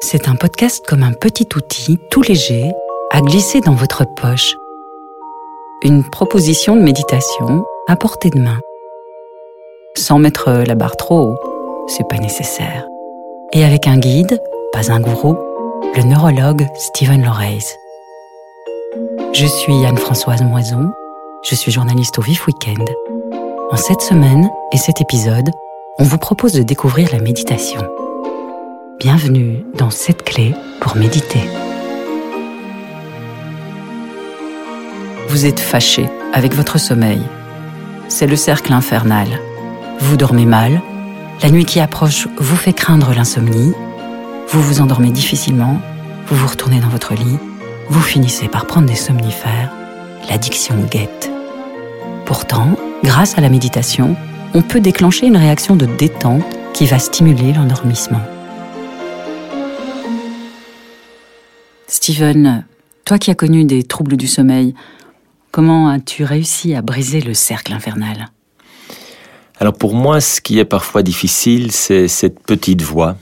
C'est un podcast comme un petit outil tout léger à glisser dans votre poche. Une proposition de méditation à portée de main. Sans mettre la barre trop haut, c'est pas nécessaire. Et avec un guide, pas un gourou, le neurologue Stephen Loreys. Je suis Anne-Françoise Moison, je suis journaliste au Vif Weekend. En cette semaine et cet épisode, on vous propose de découvrir la méditation. Bienvenue dans cette clé pour méditer. Vous êtes fâché avec votre sommeil. C'est le cercle infernal. Vous dormez mal, la nuit qui approche vous fait craindre l'insomnie, vous vous endormez difficilement, vous vous retournez dans votre lit, vous finissez par prendre des somnifères, l'addiction guette. Pourtant, grâce à la méditation, on peut déclencher une réaction de détente qui va stimuler l'endormissement. Steven, toi qui as connu des troubles du sommeil, comment as-tu réussi à briser le cercle infernal? Alors pour moi, ce qui est parfois difficile, c'est cette petite voix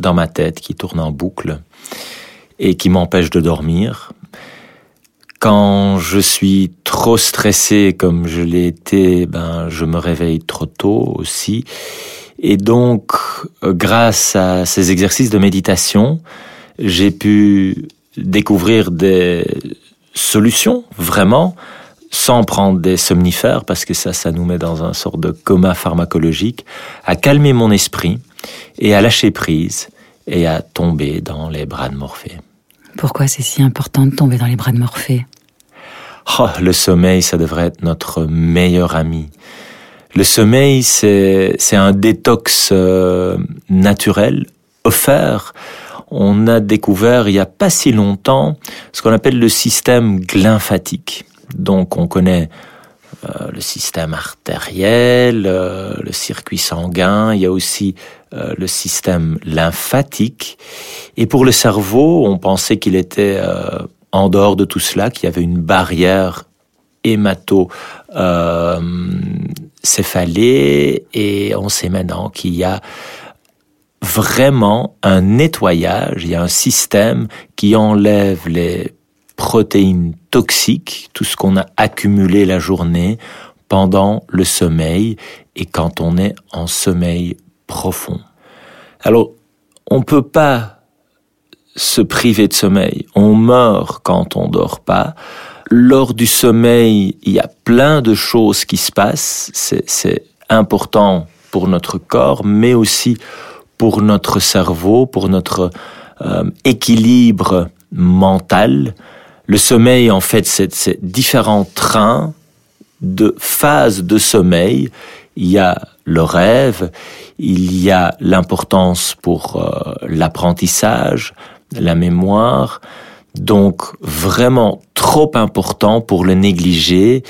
dans ma tête qui tourne en boucle et qui m'empêche de dormir. Quand je suis trop stressé comme je l'ai été, ben je me réveille trop tôt aussi. Et donc, grâce à ces exercices de méditation, j'ai pu découvrir des solutions vraiment sans prendre des somnifères parce que ça, ça nous met dans un sort de coma pharmacologique, à calmer mon esprit et à lâcher prise et à tomber dans les bras de Morphée. Pourquoi c'est si important de tomber dans les bras de Morphée? Oh, Le sommeil, ça devrait être notre meilleur ami. Le sommeil, c'est un détox euh, naturel offert on a découvert il n'y a pas si longtemps ce qu'on appelle le système glymphatique. Donc on connaît euh, le système artériel, euh, le circuit sanguin, il y a aussi euh, le système lymphatique. Et pour le cerveau, on pensait qu'il était en dehors de tout cela, qu'il y avait une barrière hémato-céphalée, et on sait maintenant qu'il y a vraiment un nettoyage, il y a un système qui enlève les protéines toxiques, tout ce qu'on a accumulé la journée pendant le sommeil et quand on est en sommeil profond. Alors, on ne peut pas se priver de sommeil. On meurt quand on dort pas. Lors du sommeil, il y a plein de choses qui se passent. C'est important pour notre corps, mais aussi pour notre cerveau, pour notre euh, équilibre mental. Le sommeil, en fait, c'est différents trains de phases de sommeil. Il y a le rêve, il y a l'importance pour euh, l'apprentissage, la mémoire, donc vraiment trop important pour le négliger.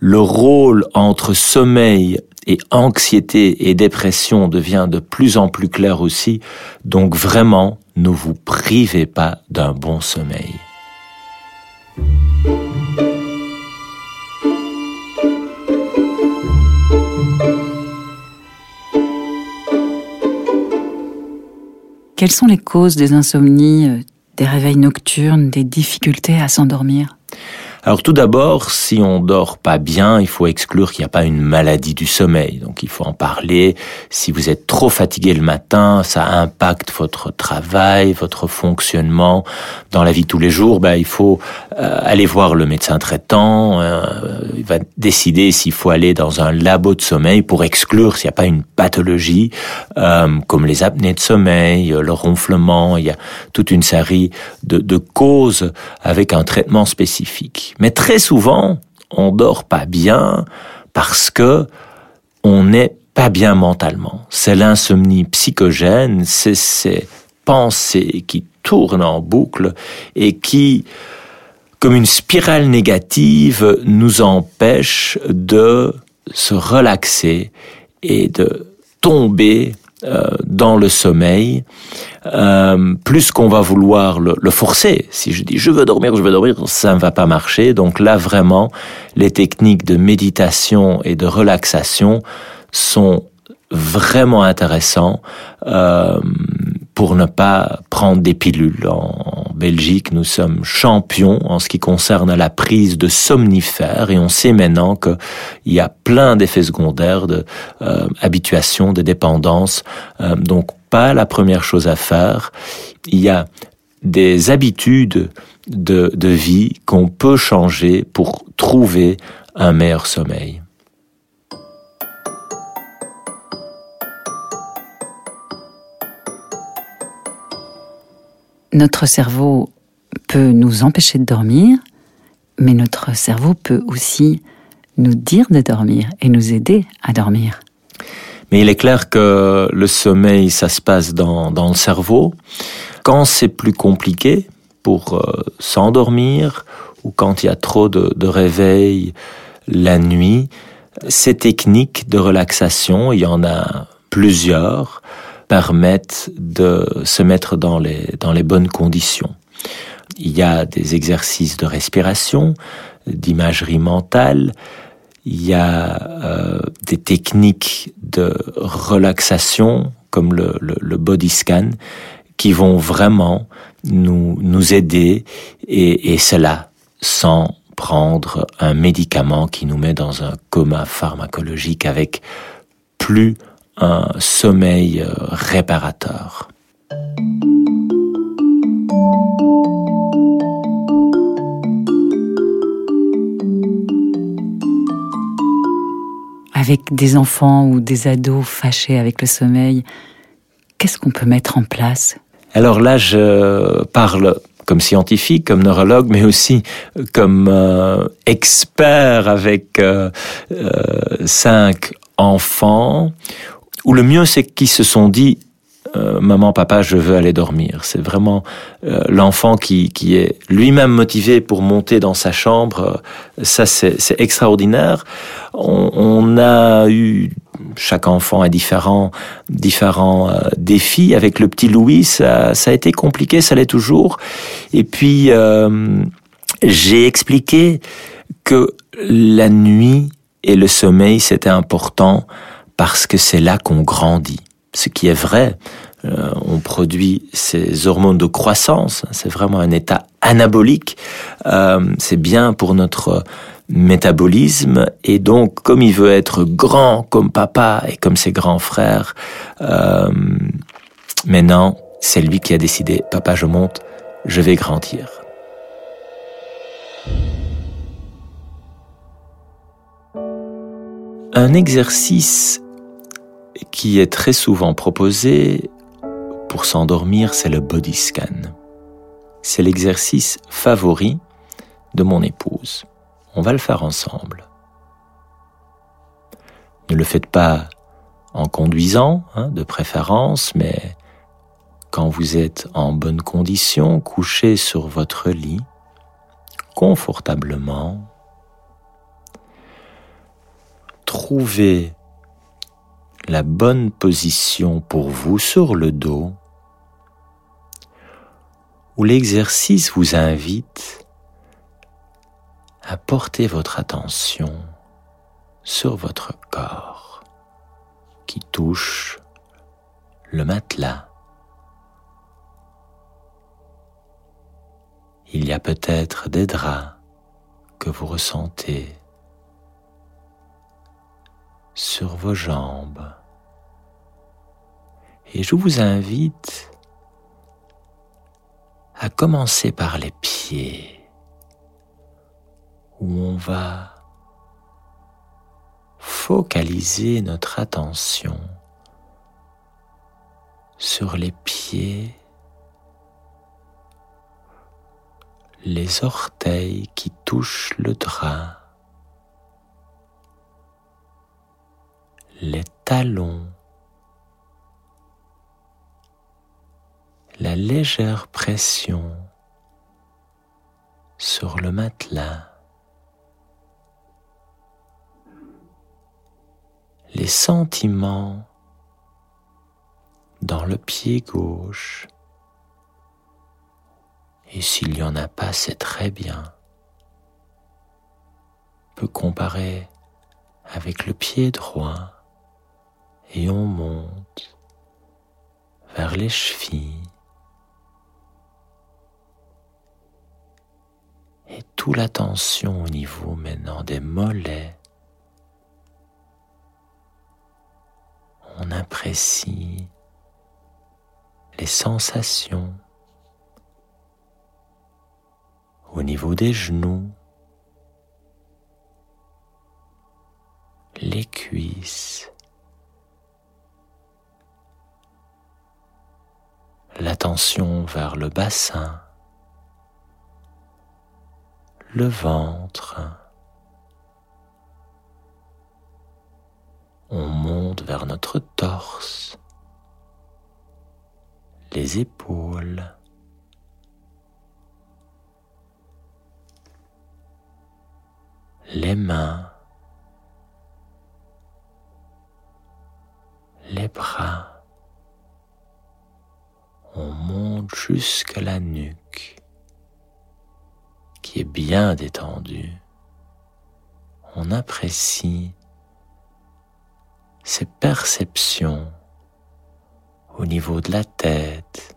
Le rôle entre sommeil et anxiété et dépression devient de plus en plus clair aussi, donc vraiment, ne vous privez pas d'un bon sommeil. Quelles sont les causes des insomnies, euh, des réveils nocturnes, des difficultés à s'endormir? Alors tout d'abord, si on dort pas bien, il faut exclure qu'il n'y a pas une maladie du sommeil. Donc il faut en parler. Si vous êtes trop fatigué le matin, ça impacte votre travail, votre fonctionnement dans la vie de tous les jours. Ben, il faut euh, aller voir le médecin traitant. Euh, il va décider s'il faut aller dans un labo de sommeil pour exclure s'il n'y a pas une pathologie euh, comme les apnées de sommeil, le ronflement. Il y a toute une série de, de causes avec un traitement spécifique. Mais très souvent, on dort pas bien parce que on n'est pas bien mentalement. C'est l'insomnie psychogène, c'est ces pensées qui tournent en boucle et qui, comme une spirale négative, nous empêchent de se relaxer et de tomber euh, dans le sommeil, euh, plus qu'on va vouloir le, le, forcer. Si je dis je veux dormir, je veux dormir, ça ne va pas marcher. Donc là, vraiment, les techniques de méditation et de relaxation sont vraiment intéressants euh, pour ne pas prendre des pilules. En Belgique, nous sommes champions en ce qui concerne la prise de somnifères et on sait maintenant qu'il y a plein d'effets secondaires de euh, habituation, de dépendance. Euh, donc pas la première chose à faire. Il y a des habitudes de, de vie qu'on peut changer pour trouver un meilleur sommeil. Notre cerveau peut nous empêcher de dormir, mais notre cerveau peut aussi nous dire de dormir et nous aider à dormir. Mais il est clair que le sommeil, ça se passe dans, le cerveau. Quand c'est plus compliqué pour euh, s'endormir ou quand il y a trop de, de réveils la nuit, ces techniques de relaxation, il y en a plusieurs, permettent de se mettre dans les, dans les bonnes conditions. Il y a des exercices de respiration, d'imagerie mentale, il y a euh, des techniques de relaxation comme le, le, le, body scan qui vont vraiment nous, nous aider et, et cela sans prendre un médicament qui nous met dans un coma pharmacologique avec plus un sommeil euh, réparateur. Avec des enfants ou des ados fâchés avec le sommeil, qu'est-ce qu'on peut mettre en place? Alors là, je parle comme scientifique, comme neurologue, mais aussi comme euh, expert avec euh, euh, cinq enfants ou le mieux, c'est qu'ils se sont dit, euh, maman, papa, je veux aller dormir. C'est vraiment euh, l'enfant qui, qui est lui-même motivé pour monter dans sa chambre. Ça, c'est extraordinaire. On, on, a eu, chaque enfant est différent, différents euh, défis. Avec le petit Louis, ça, ça a été compliqué, ça l'est toujours. Et puis, euh, j'ai expliqué que la nuit et le sommeil, c'était important parce que c'est là qu'on grandit. Ce qui est vrai, euh, on produit ces hormones de croissance, c'est vraiment un état anabolique, euh, c'est bien pour notre métabolisme et donc comme il veut être grand comme papa et comme ses grands frères, euh, maintenant c'est lui qui a décidé, papa je monte, je vais grandir. Un exercice qui est très souvent proposé pour s'endormir, c'est le body scan. C'est l'exercice favori de mon épouse. On va le faire ensemble. Ne le faites pas en conduisant, hein, de préférence, mais quand vous êtes en bonne condition, couché sur votre lit, confortablement, trouvez la bonne position pour vous sur le dos, où l'exercice vous invite à porter votre attention sur votre corps qui touche le matelas. Il y a peut-être des draps que vous ressentez sur vos jambes. Et je vous invite à commencer par les pieds, où on va focaliser notre attention sur les pieds, les orteils qui touchent le drap, les talons, la légère pression sur le matelas, les sentiments dans le pied gauche. Et s'il n'y en a pas, c'est très bien. Peut comparer avec le pied droit et on monte vers les chevilles. Et toute la tension au niveau maintenant des mollets. On apprécie les sensations au niveau des genoux, les cuisses, l'attention vers le bassin, le ventre. On monte vers notre torse, les épaules, les mains, les bras. On monte jusqu'à la nuque qui est bien détendue. On apprécie ces perceptions au niveau de la tête,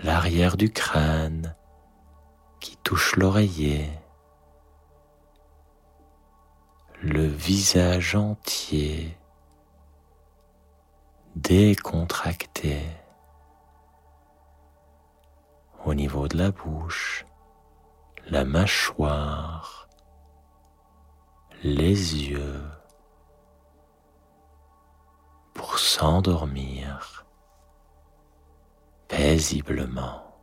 l'arrière du crâne qui touche l'oreiller, le visage entier décontracté au niveau de la bouche, la mâchoire, les yeux, pour s'endormir paisiblement.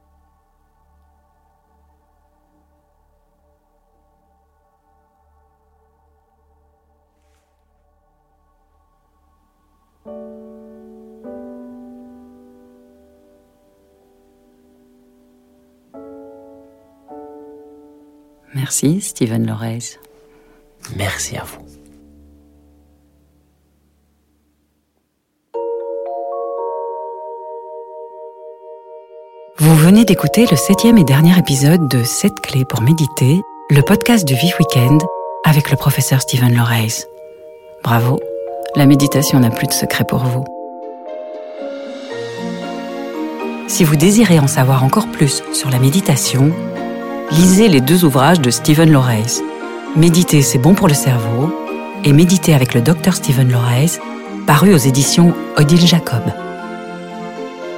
Merci, Stephen Lorez. Merci à vous. Vous venez d'écouter le septième et dernier épisode de 7 clés pour méditer, le podcast du Vif Weekend avec le professeur Stephen Lorez. Bravo, la méditation n'a plus de secret pour vous. Si vous désirez en savoir encore plus sur la méditation, lisez les deux ouvrages de Stephen Lorez. Méditer, c'est bon pour le cerveau et Méditer avec le docteur Stephen Lorez, paru aux éditions Odile Jacob.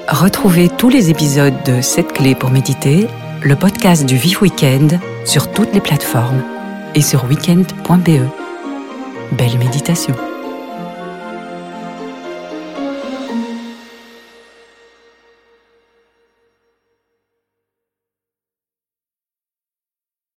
Retrouvez tous les épisodes de 7 clés pour méditer, le podcast du Vif Weekend, sur toutes les plateformes et sur weekend.be. Belle méditation.